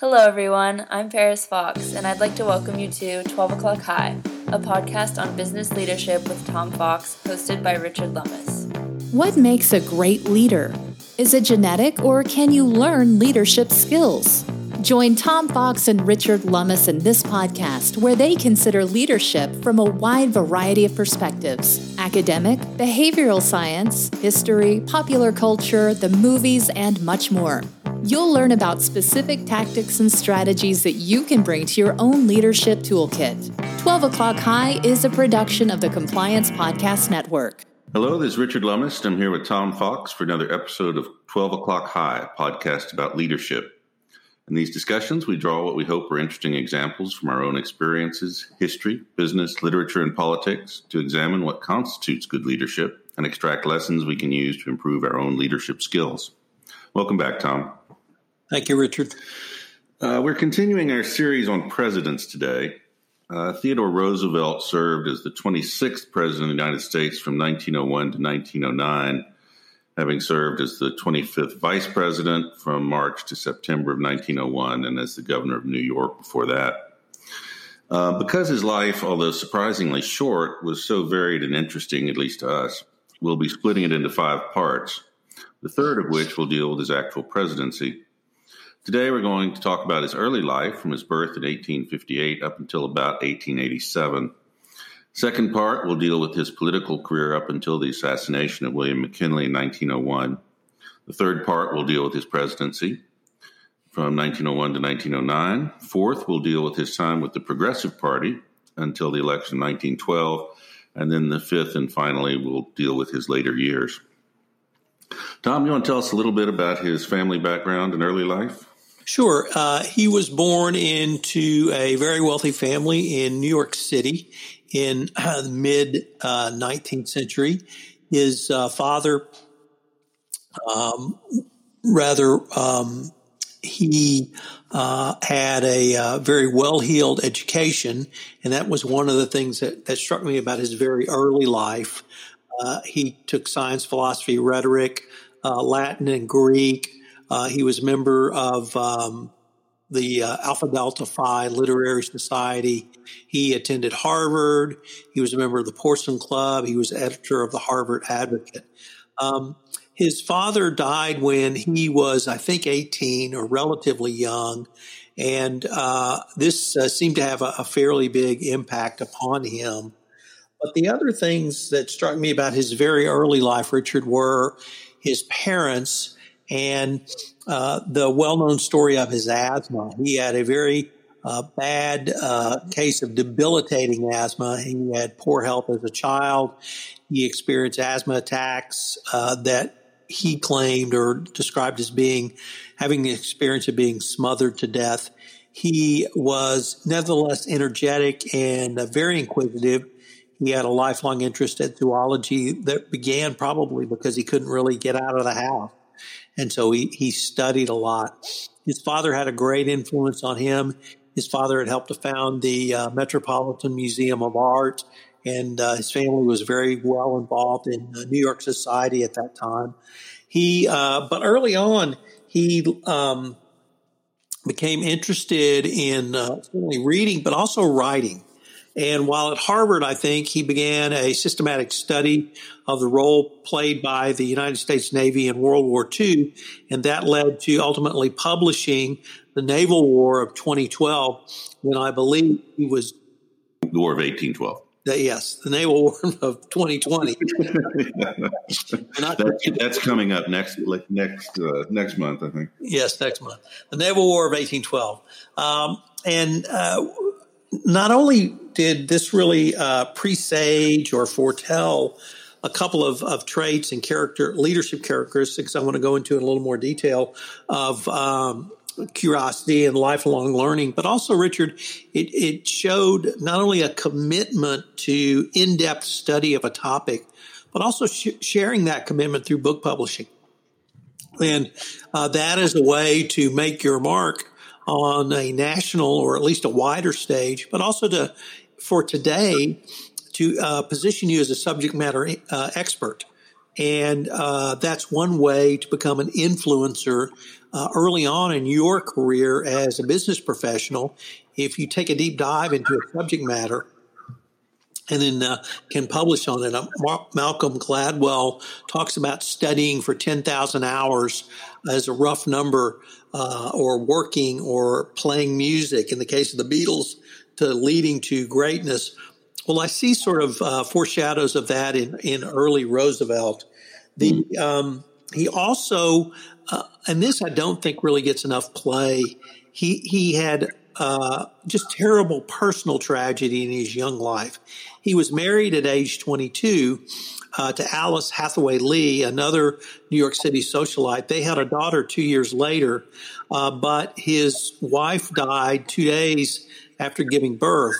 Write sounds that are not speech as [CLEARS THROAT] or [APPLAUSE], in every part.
Hello, everyone. I'm Paris Fox, and I'd like to welcome you to 12 O'Clock High, a podcast on business leadership with Tom Fox, hosted by Richard Lummis. What makes a great leader? Is it genetic, or can you learn leadership skills? Join Tom Fox and Richard Lummis in this podcast, where they consider leadership from a wide variety of perspectives academic, behavioral science, history, popular culture, the movies, and much more. You'll learn about specific tactics and strategies that you can bring to your own leadership toolkit. 12 O'Clock High is a production of the Compliance Podcast Network. Hello, this is Richard Lummis. I'm here with Tom Fox for another episode of 12 O'Clock High, podcast about leadership. In these discussions, we draw what we hope are interesting examples from our own experiences, history, business, literature, and politics to examine what constitutes good leadership and extract lessons we can use to improve our own leadership skills. Welcome back, Tom. Thank you, Richard. Uh, we're continuing our series on presidents today. Uh, Theodore Roosevelt served as the 26th president of the United States from 1901 to 1909 having served as the 25th vice president from March to September of 1901 and as the governor of New York before that. Uh, because his life, although surprisingly short, was so varied and interesting, at least to us, we'll be splitting it into five parts, the third of which will deal with his actual presidency. Today, we're going to talk about his early life from his birth in 1858 up until about 1887. Second part will deal with his political career up until the assassination of William McKinley in 1901. The third part will deal with his presidency from 1901 to 1909. Fourth will deal with his time with the Progressive Party until the election of 1912. And then the fifth and finally will deal with his later years. Tom, you want to tell us a little bit about his family background and early life? Sure. Uh, he was born into a very wealthy family in New York City in uh, the mid uh, 19th century. His uh, father, um, rather, um, he uh, had a uh, very well heeled education, and that was one of the things that, that struck me about his very early life. He took science, philosophy, rhetoric, Latin, and Greek. He was a member of um, the uh, Alpha Delta Phi Literary Society. He attended Harvard. He was a member of the Porcellian Club. He was editor of the Harvard Advocate. Um, his father died when he was, I think, 18 or relatively young. And uh, this uh, seemed to have a, a fairly big impact upon him. But the other things that struck me about his very early life, Richard, were his parents and uh, the well-known story of his asthma. He had a very uh, bad uh, case of debilitating asthma. He had poor health as a child. He experienced asthma attacks uh, that he claimed or described as being having the experience of being smothered to death. He was nevertheless energetic and uh, very inquisitive. He had a lifelong interest in zoology that began probably because he couldn't really get out of the house. And so he, he studied a lot. His father had a great influence on him. His father had helped to found the uh, Metropolitan Museum of Art, and uh, his family was very well involved in uh, New York society at that time. He, uh, but early on, he um, became interested in uh, only reading, but also writing. And while at Harvard, I think he began a systematic study of the role played by the United States Navy in World War II. And that led to ultimately publishing the Naval War of 2012, when I believe he was. The War of 1812. The, yes, the Naval War of 2020. [LAUGHS] that's, that's, coming up next like next uh, next month, I think. Yes, next month. The Naval War of 1812. Um, and uh, not only did this really uh, presage or foretell a couple of, of traits and character leadership characteristics I want to go into in a little more detail of um, curiosity and lifelong learning, but also, Richard, it, it showed not only a commitment to in depth study of a topic, but also sh- sharing that commitment through book publishing. And uh, that is a way to make your mark on a national or at least a wider stage, but also to, for today, to uh, position you as a subject matter uh, expert. And uh, that's one way to become an influencer uh, early on in your career as a business professional. If you take a deep dive into a subject matter and then uh, can publish on it. Uh, Malcolm Gladwell talks about studying for 10,000 hours as a rough number, uh, or working or playing music in the case of the Beatles to leading to greatness. Well, I see sort of uh, foreshadows of that in, in early Roosevelt. The um, he also, uh, and this I don't think really gets enough play. He he had uh, just terrible personal tragedy in his young life. He was married at age 22 uh, to Alice Hathaway Lee, another New York City socialite. They had a daughter two years later, uh, but his wife died two days after giving birth.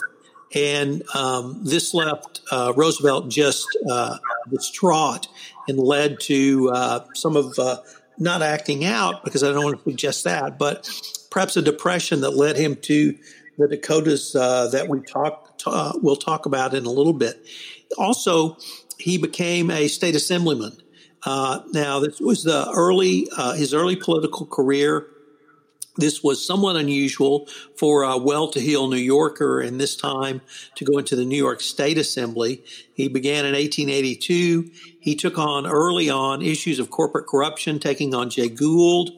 And um, this left uh, Roosevelt just uh, distraught and led to some of not acting out because I don't want to suggest that, but perhaps a depression that led him to the Dakotas uh, that we talk uh, we'll talk about in a little bit. Also, he became a state assemblyman. Uh, now, this was the early uh, his early political career. This was somewhat unusual for a well-to-heal New Yorker in this time to go into the New York State Assembly. He began in 1882. He took on early on issues of corporate corruption, taking on Jay Gould,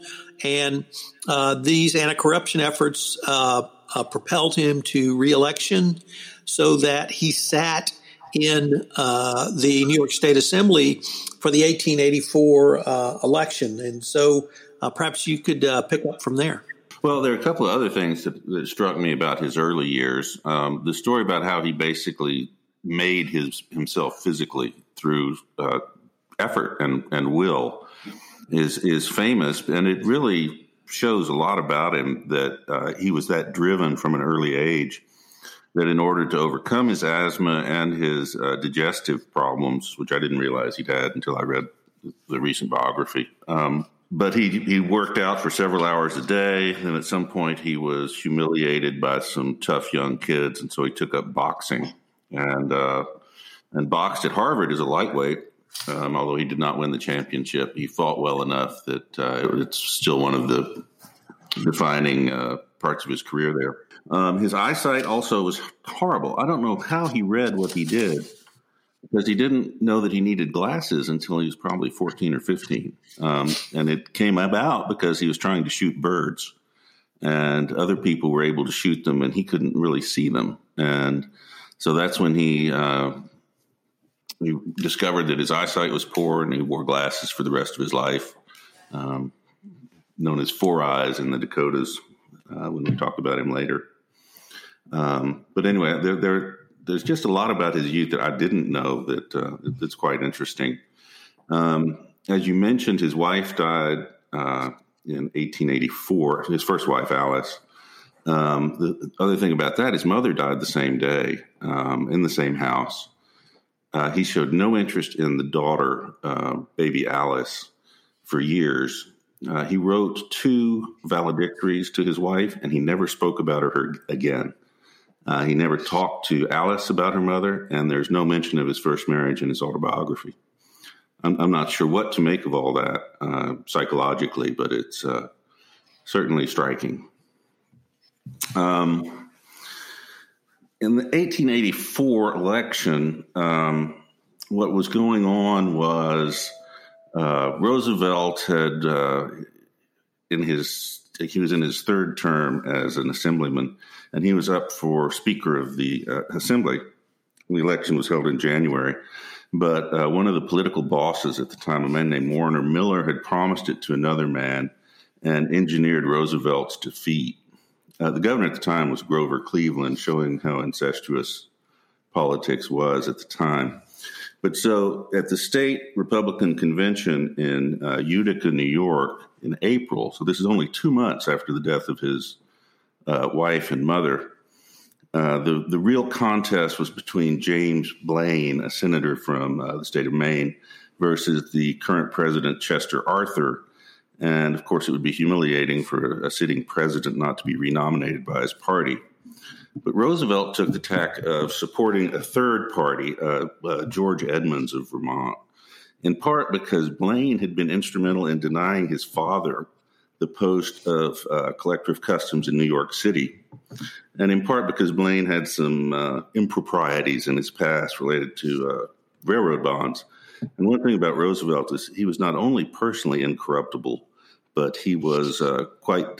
and uh, these anti-corruption efforts uh, uh, propelled him to reelection, so that he sat in uh, the New York State Assembly for the 1884 uh, election. And so uh, perhaps you could pick up from there. Well, there are a couple of other things that, that struck me about his early years. Um, the story about how he basically made his himself physically through effort and, and will is is famous, and it really shows a lot about him that uh, he was that driven from an early age. That in order to overcome his asthma and his uh, digestive problems, which I didn't realize he'd had until I read the recent biography, um, but he he worked out for several hours a day. And at some point, he was humiliated by some tough young kids, and so he took up boxing and uh, and boxed at Harvard as a lightweight. Um, although he did not win the championship, he fought well enough that uh, it's still one of the defining uh, parts of his career there. Um, his eyesight also was horrible. I don't know how he read what he did because he didn't know that he needed glasses until he was probably 14 or 15. Um, and it came about because he was trying to shoot birds, and other people were able to shoot them, and he couldn't really see them. And so that's when he. Uh, he discovered that his eyesight was poor and he wore glasses for the rest of his life, um, known as Four Eyes in the Dakotas uh, when we talk about him later. Um, but anyway, there, there, there's just a lot about his youth that I didn't know that uh, that's quite interesting. Um, as you mentioned, his wife died uh, in 1884. His first wife, Alice. Um, the other thing about that, his mother died the same day um, in the same house. Uh, he showed no interest in the daughter, uh, baby Alice, for years. Uh, he wrote two valedictories to his wife, and he never spoke about her again. Uh, he never talked to Alice about her mother, and there's no mention of his first marriage in his autobiography. I'm, I'm not sure what to make of all that uh, psychologically, but it's certainly striking. Um, in the 1884 election, um, what was going on was uh, Roosevelt had, uh, in his he was in his third term as an assemblyman, and he was up for Speaker of the uh, Assembly. The election was held in January, but uh, one of the political bosses at the time, a man named Warner Miller, had promised it to another man and engineered Roosevelt's defeat. Uh, the governor at the time was Grover Cleveland, showing how incestuous politics was at the time. But so at the state Republican convention in uh, Utica, New York, in April, so this is only two months after the death of his uh, wife and mother, uh, the, the real contest was between James Blaine, a senator from uh, the state of Maine, versus the current president, Chester Arthur. And of course, it would be humiliating for a sitting president not to be renominated by his party. But Roosevelt took the tack of supporting a third party, uh, uh, George Edmunds of Vermont, in part because Blaine had been instrumental in denying his father the post of uh, collector of customs in New York City, and in part because Blaine had some uh, improprieties in his past related to uh, railroad bonds. And one thing about Roosevelt is he was not only personally incorruptible, but he was uh, quite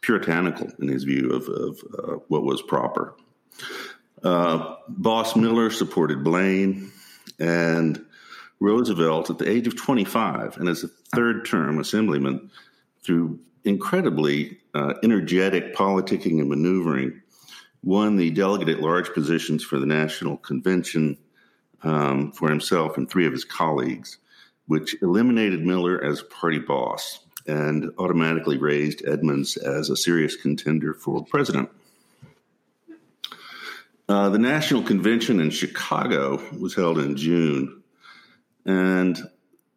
puritanical in his view of, of uh, what was proper. Uh, Boss Miller supported Blaine, and Roosevelt, at the age of 25, and as a third term assemblyman, through incredibly uh, energetic politicking and maneuvering, won the delegate at large positions for the National Convention um, for himself and three of his colleagues, which eliminated Miller as party boss and automatically raised Edmunds as a serious contender for president. Uh, the National Convention in Chicago was held in June, and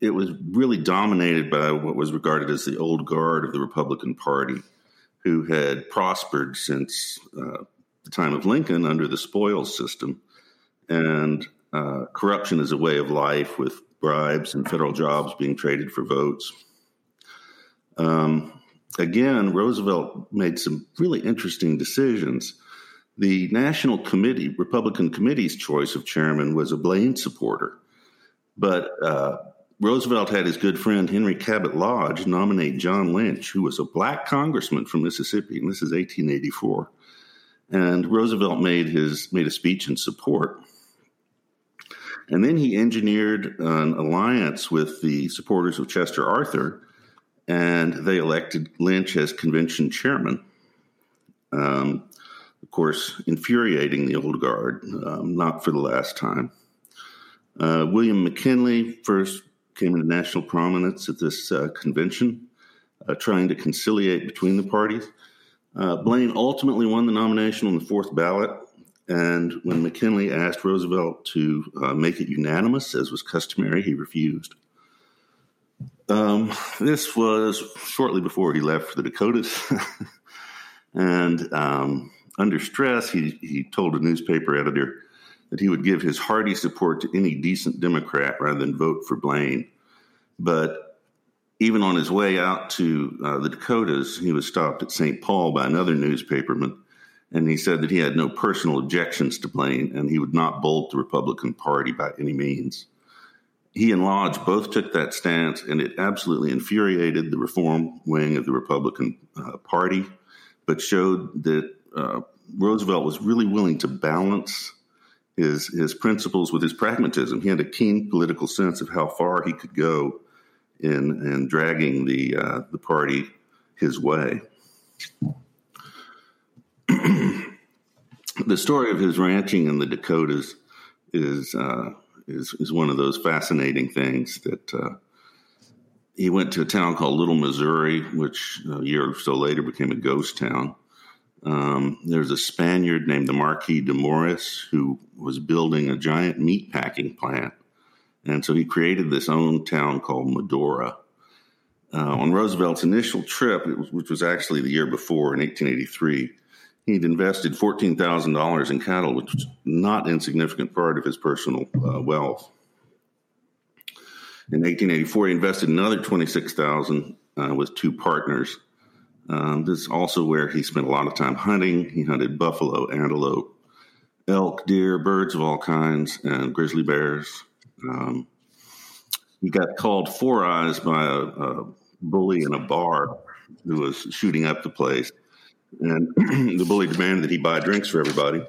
it was really dominated by what was regarded as the old guard of the Republican Party, who had prospered since uh, the time of Lincoln under the spoils system. And uh, corruption is a way of life with bribes and federal jobs being traded for votes. Um, again, Roosevelt made some really interesting decisions. The National Committee, Republican Committee's choice of chairman was a Blaine supporter, but uh, Roosevelt had his good friend Henry Cabot Lodge nominate John Lynch, who was a black congressman from Mississippi, and this is 1884. And Roosevelt made his made a speech in support. And then he engineered an alliance with the supporters of Chester Arthur and they elected Lynch as convention chairman. Um, of course, infuriating the old guard, um, not for the last time. Uh, William McKinley first came into national prominence at this uh, convention, uh, trying to conciliate between the parties. Uh, Blaine ultimately won the nomination on the fourth ballot, and when McKinley asked Roosevelt to uh, make it unanimous, as was customary, he refused. Um, this was shortly before he left for the Dakotas. [LAUGHS] and um, under stress, he, he told a newspaper editor that he would give his hearty support to any decent Democrat rather than vote for Blaine. But even on his way out to uh, the Dakotas, he was stopped at St. Paul by another newspaperman. And he said that he had no personal objections to Blaine and he would not bolt the Republican Party by any means he and Lodge both took that stance, and it absolutely infuriated the reform wing of the Republican uh, Party, but showed that uh, Roosevelt was really willing to balance his his principles with his pragmatism. He had a keen political sense of how far he could go in in dragging the uh, the party his way. The story of his ranching in the Dakotas is uh, is is one of those fascinating things that uh, he went to a town called Little Missouri, which a year or so later became a ghost town. Um, there's a Spaniard named the Marquis de Morès who was building a giant meat packing plant, and so he created this own town called Medora. Uh, on Roosevelt's initial trip, which was actually the year before in 1883, He'd invested $14,000 in cattle, which was not insignificant part of his personal uh, wealth. In 1884, he invested another 26000 uh, with two partners. Um, this is also where he spent a lot of time hunting. He hunted buffalo, antelope, elk, deer, birds of all kinds, and grizzly bears. Um, he got called Four Eyes by a, a bully in a bar who was shooting up the place. And [CLEARS THROAT] the bully demanded that he buy drinks for everybody.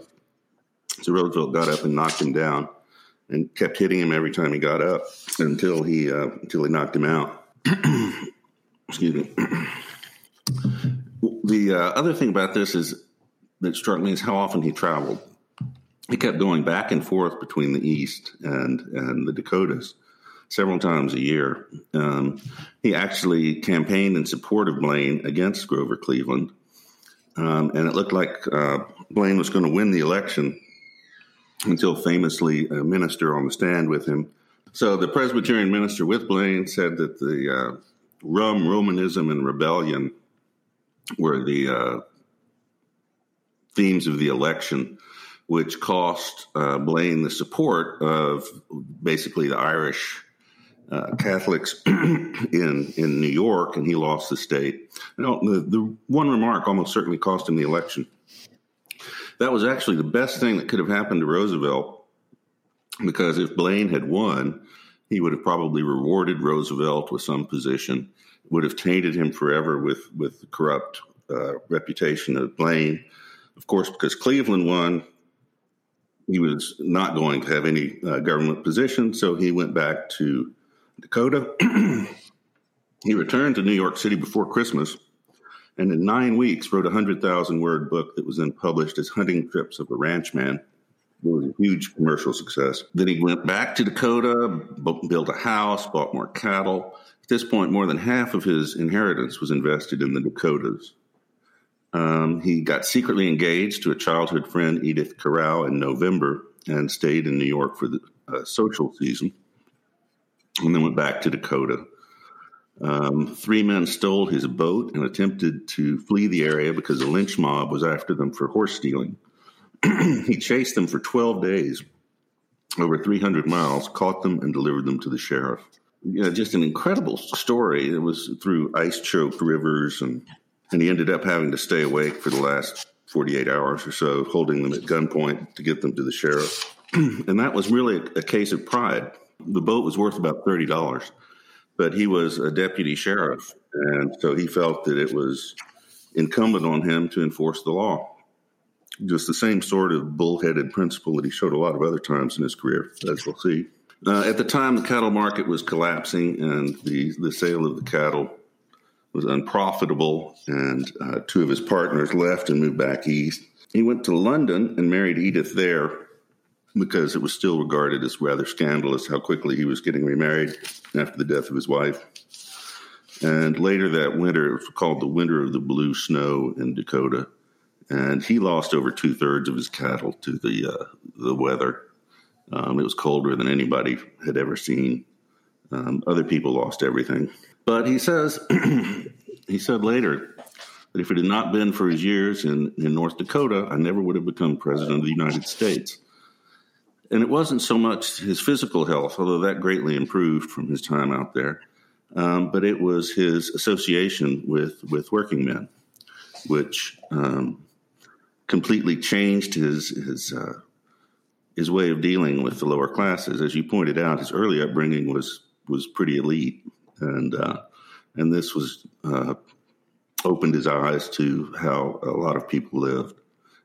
So Roosevelt got up and knocked him down and kept hitting him every time he got up until he uh, until he knocked him out. [CLEARS THROAT] Excuse me. the uh, other thing about this is that struck me is how often he traveled. he kept going back and forth between the East and and the Dakotas several times a year. Um, he actually campaigned in support of Blaine against Grover Cleveland, um, and it looked like uh, Blaine was going to win the election until famously a minister on the stand with him. So the Presbyterian minister with Blaine said that the uh, rum, Romanism, and rebellion were the uh, themes of the election, which cost uh, Blaine the support of basically the Irish uh, Catholics [CLEARS THROAT] in in New York, and he lost the state. You know, the, the one remark almost certainly cost him the election. That was actually the best thing that could have happened to Roosevelt, because if Blaine had won, he would have probably rewarded Roosevelt with some position, would have tainted him forever with with the corrupt uh, reputation of Blaine. Of course, because Cleveland won, he was not going to have any uh, government position, so he went back to Dakota. [CLEARS THROAT] he returned to New York City before Christmas and in nine weeks wrote a 100,000 word book that was then published as Hunting Trips of a Ranchman. It was a huge commercial success. Then he went back to Dakota, built a house, bought more cattle. At this point, more than half of his inheritance was invested in the Dakotas. Um, he got secretly engaged to a childhood friend, Edith Carow, in November and stayed in New York for the uh, social season and then went back to Dakota. Um, three men stole his boat and attempted to flee the area because a lynch mob was after them for horse stealing. [CLEARS THROAT] he chased them for 12 days, over 300 miles, caught them, and delivered them to the sheriff. You know, just an incredible story. It was through ice choked rivers, and, and he ended up having to stay awake for the last 48 hours or so, holding them at gunpoint to get them to the sheriff. [CLEARS THROAT] and that was really a, a case of pride. The boat was worth about $30 but he was a deputy sheriff, and so he felt that it was incumbent on him to enforce the law. Just the same sort of bullheaded principle that he showed a lot of other times in his career, as we'll see. Uh, at the time, the cattle market was collapsing, and the, the sale of the cattle was unprofitable, and uh, two of his partners left and moved back east. He went to London and married Edith there, because it was still regarded as rather scandalous how quickly he was getting remarried after the death of his wife. And later that winter, it was called the Winter of the Blue Snow in Dakota. And he lost over two thirds of his cattle to the uh, the weather. Um, it was colder than anybody had ever seen. Um, other people lost everything. But he says, [CLEARS THROAT] he said later that if it had not been for his years in, in North Dakota, I never would have become president of the United States and it wasn't so much his physical health, although that greatly improved from his time out there, um, but it was his association with with working men, which um, completely changed his his uh, his way of dealing with the lower classes. As you pointed out, his early upbringing was was pretty elite, and uh, and this was uh, opened his eyes to how a lot of people lived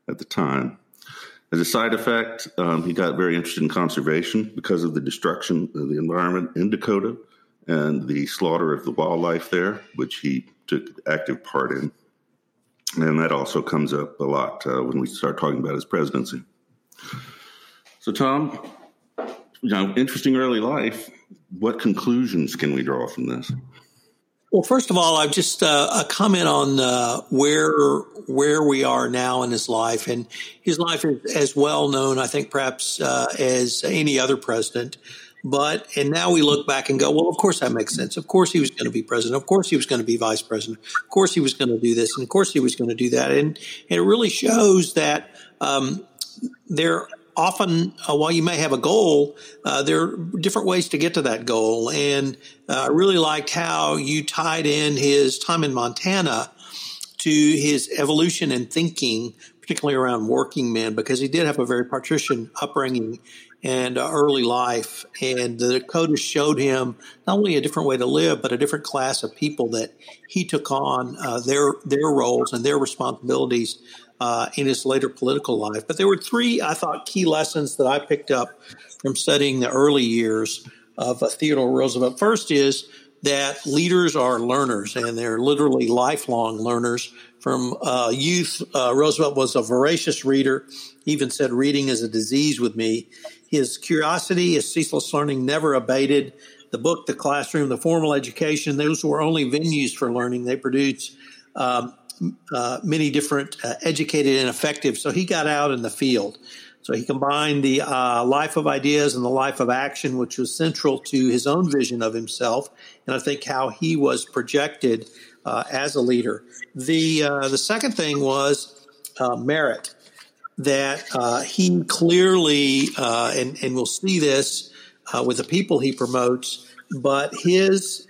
at the time. As a side effect, um, he got very interested in conservation because of the destruction of the environment in Dakota and the slaughter of the wildlife there, which he took active part in. And that also comes up a lot uh, when we start talking about his presidency. So, Tom, you know, interesting early life. What conclusions can we draw from this? Well, first of all, I've just uh, a comment on uh, where where we are now in his life, and his life is as well known, I think, perhaps uh, as any other president. But and now we look back and go, well, of course that makes sense. Of course he was going to be president. Of course he was going to be vice president. Of course he was going to do this, and of course he was going to do that. And, and it really shows that um, there often, uh, while you may have a goal, uh, there are different ways to get to that goal. And uh, I really liked how you tied in his time in Montana to his evolution in thinking, particularly around working men, because he did have a very patrician upbringing and uh, early life. And the Dakotas showed him not only a different way to live, but a different class of people that he took on uh, their their roles and their responsibilities uh, in his later political life. But there were three, I thought, key lessons that I picked up from studying the early years of uh, Theodore Roosevelt. First is that leaders are learners, and they're literally lifelong learners From uh, youth, uh, Roosevelt was a voracious reader. He even said, "Reading is a disease with me." His curiosity, his ceaseless learning, never abated. The book, the classroom, the formal education; those were only venues for learning. They produced um, uh, many different uh, educated and effective. So he got out in the field. So he combined the uh, life of ideas and the life of action, which was central to his own vision of himself, and I think how he was projected uh, as a leader. The uh, the second thing was uh, merit that he clearly, and and we'll see this with the people he promotes. But his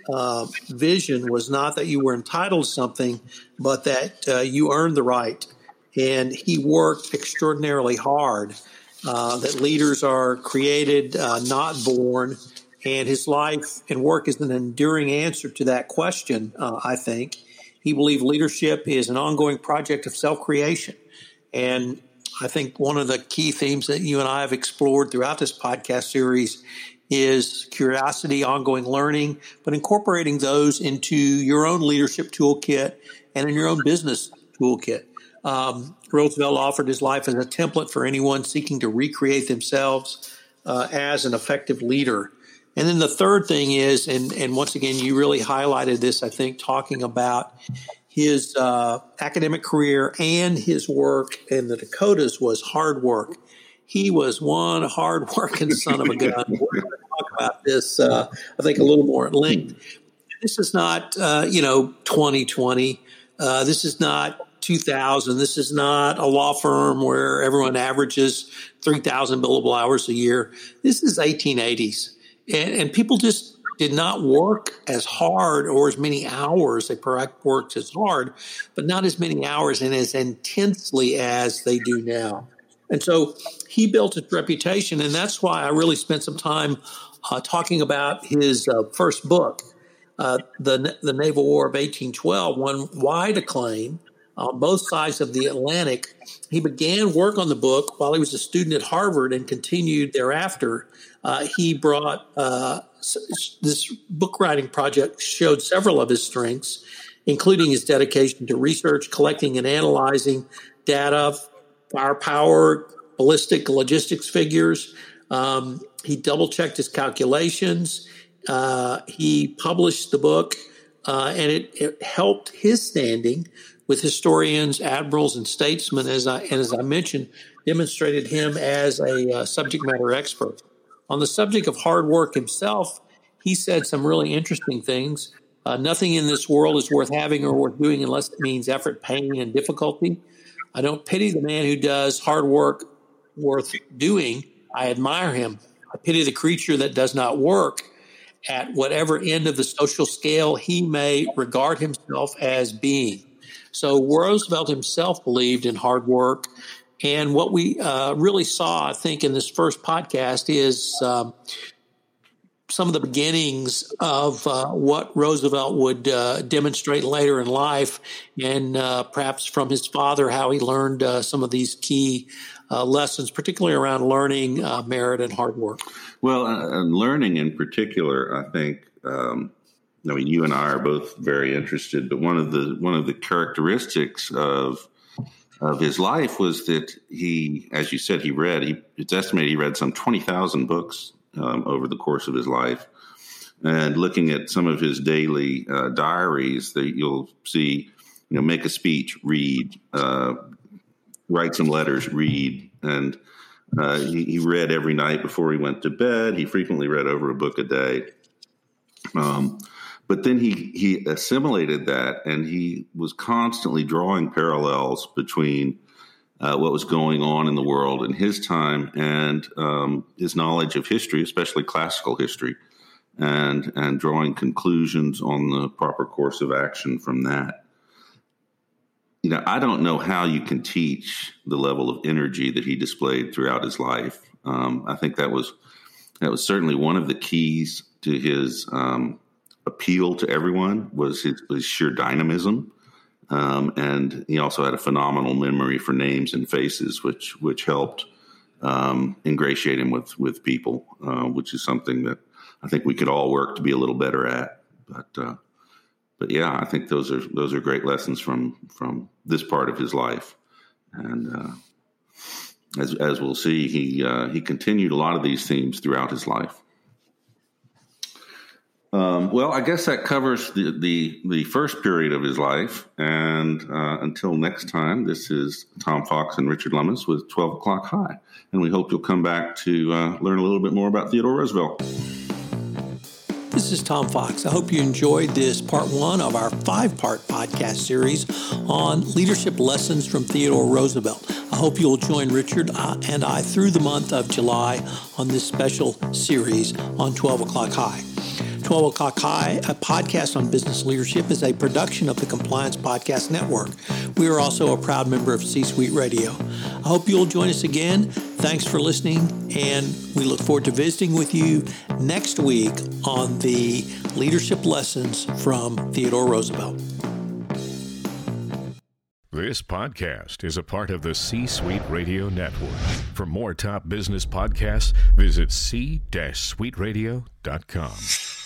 vision was not that you were entitled to something, but that you earned the right and he worked extraordinarily hard. Uh, that leaders are created, uh, not born, and his life and work is an enduring answer to that question. Uh, I think he believed leadership is an ongoing project of self creation, and I think one of the key themes that you and I have explored throughout this podcast series is curiosity, ongoing learning, but incorporating those into your own leadership toolkit and in your own business toolkit. Um, Roosevelt offered his life as a template for anyone seeking to recreate themselves uh, as an effective leader. And then the third thing is, and, and once again, you really highlighted this, I think, talking about his uh, academic career and his work in the Dakotas was hard work. He was one hard working son of a gun. [LAUGHS] We're going to talk about this, uh, I think, a little more at length. This is not, uh, you know, 2020. Uh, this is not 2000. This is not a law firm where everyone averages 3,000 billable hours a year. This is 1880s. And, and, people just did not work as hard or as many hours. They worked as hard, but not as many hours and as intensely as they do now. And so he built his reputation. And that's why I really spent some time uh, talking about his uh, first book, uh, the, the Naval War of 1812, won wide acclaim on both sides of the Atlantic. He began work on the book while he was a student at Harvard and continued thereafter. Uh, he brought uh, this book writing project showed several of his strengths, including his dedication to research, collecting, and analyzing data, firepower, ballistic logistics figures. Um, he double checked his calculations. Uh, he published the book, uh, and it, it helped his standing with historians, admirals, and statesmen, as I, and as I mentioned, demonstrated him as a uh, subject matter expert. On the subject of hard work himself, he said some really interesting things. Uh, nothing in this world is worth having or worth doing unless it means effort, pain, and difficulty. I don't pity the man who does hard work worth doing. I admire him. I pity the creature that does not work at whatever end of the social scale he may regard himself as being. So Roosevelt himself believed in hard work. And what we uh, really saw, I think, in this first podcast is um, some of the beginnings of uh, what Roosevelt would uh, demonstrate later in life, and uh, perhaps from his father, how he learned uh, some of these key uh, lessons, particularly around learning, merit, and hard work. Well, learning in particular, I think. Um, I mean, you and I are both very interested, but one of the one of the characteristics of of his life was that he, as you said, he read. He, it's estimated he read some twenty thousand books um, over the course of his life. And looking at some of his daily uh, diaries, that you'll see, you know, make a speech, read, uh, write some letters, read, and uh, he, he, read every night before he went to bed. He frequently read over a book a day. Um, but then he he assimilated that, and he was constantly drawing parallels between uh, what was going on in the world in his time and um, his knowledge of history, especially classical history, and and drawing conclusions on the proper course of action from that. You know, I don't know how you can teach the level of energy that he displayed throughout his life. Um, I think that was that was certainly one of the keys to his um, appeal to everyone was his, his sheer dynamism. Um, and he also had a phenomenal memory for names and faces, which which helped um, ingratiate him with with people, uh, which is something that I think we could all work to be a little better at. But uh, but yeah, I think those are those are great lessons from from this part of his life, and uh, as as we'll see, he uh, he continued a lot of these themes throughout his life. Um, well, I guess that covers the, the, the first period of his life. And uh, until next time, this is Tom Fox and Richard Lummis with 12 O'Clock High. And we hope you'll come back to uh, learn a little bit more about Theodore Roosevelt. This is Tom Fox. I hope you enjoyed this part one of our five part podcast series on leadership lessons from Theodore Roosevelt. I hope you'll join Richard uh, and I through the month of July on this special series on 12 O'Clock High. 12 O'Clock High, a podcast on business leadership, is a production of the Compliance Podcast Network. We are also a proud member of C Suite Radio. I hope you'll join us again. Thanks for listening, and we look forward to visiting with you next week on the leadership lessons from Theodore Roosevelt. This podcast is a part of the C Suite Radio Network. For more top business podcasts, visit c-suiteradio.com.